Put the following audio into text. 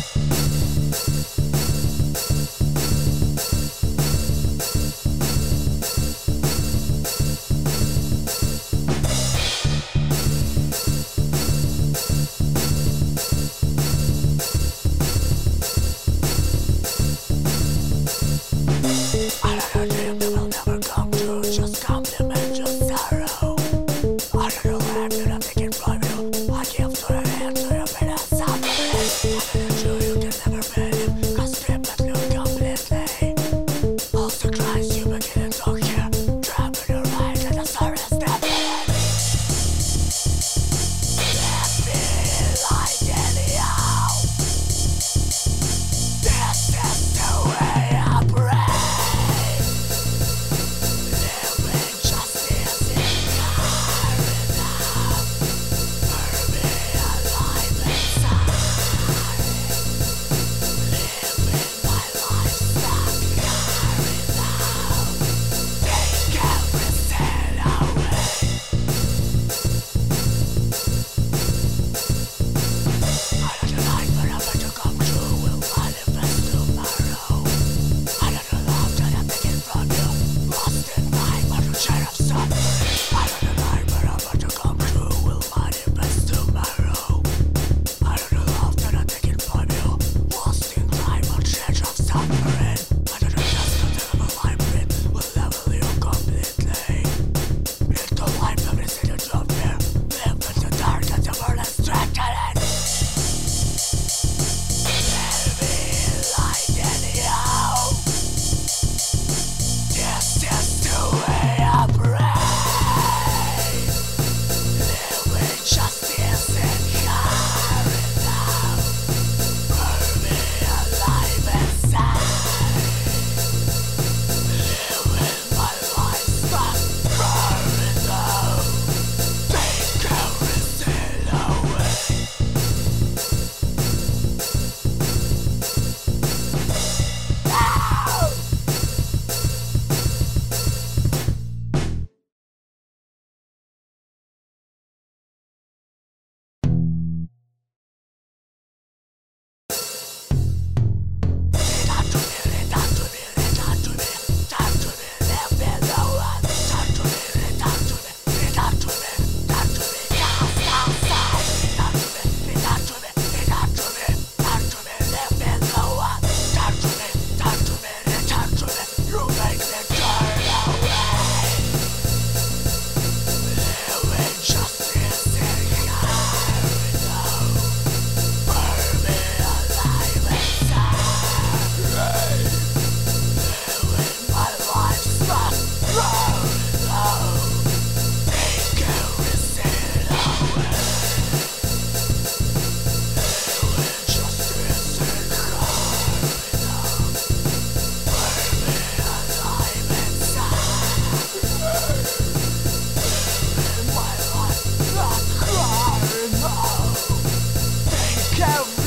Bye. Shut up. show.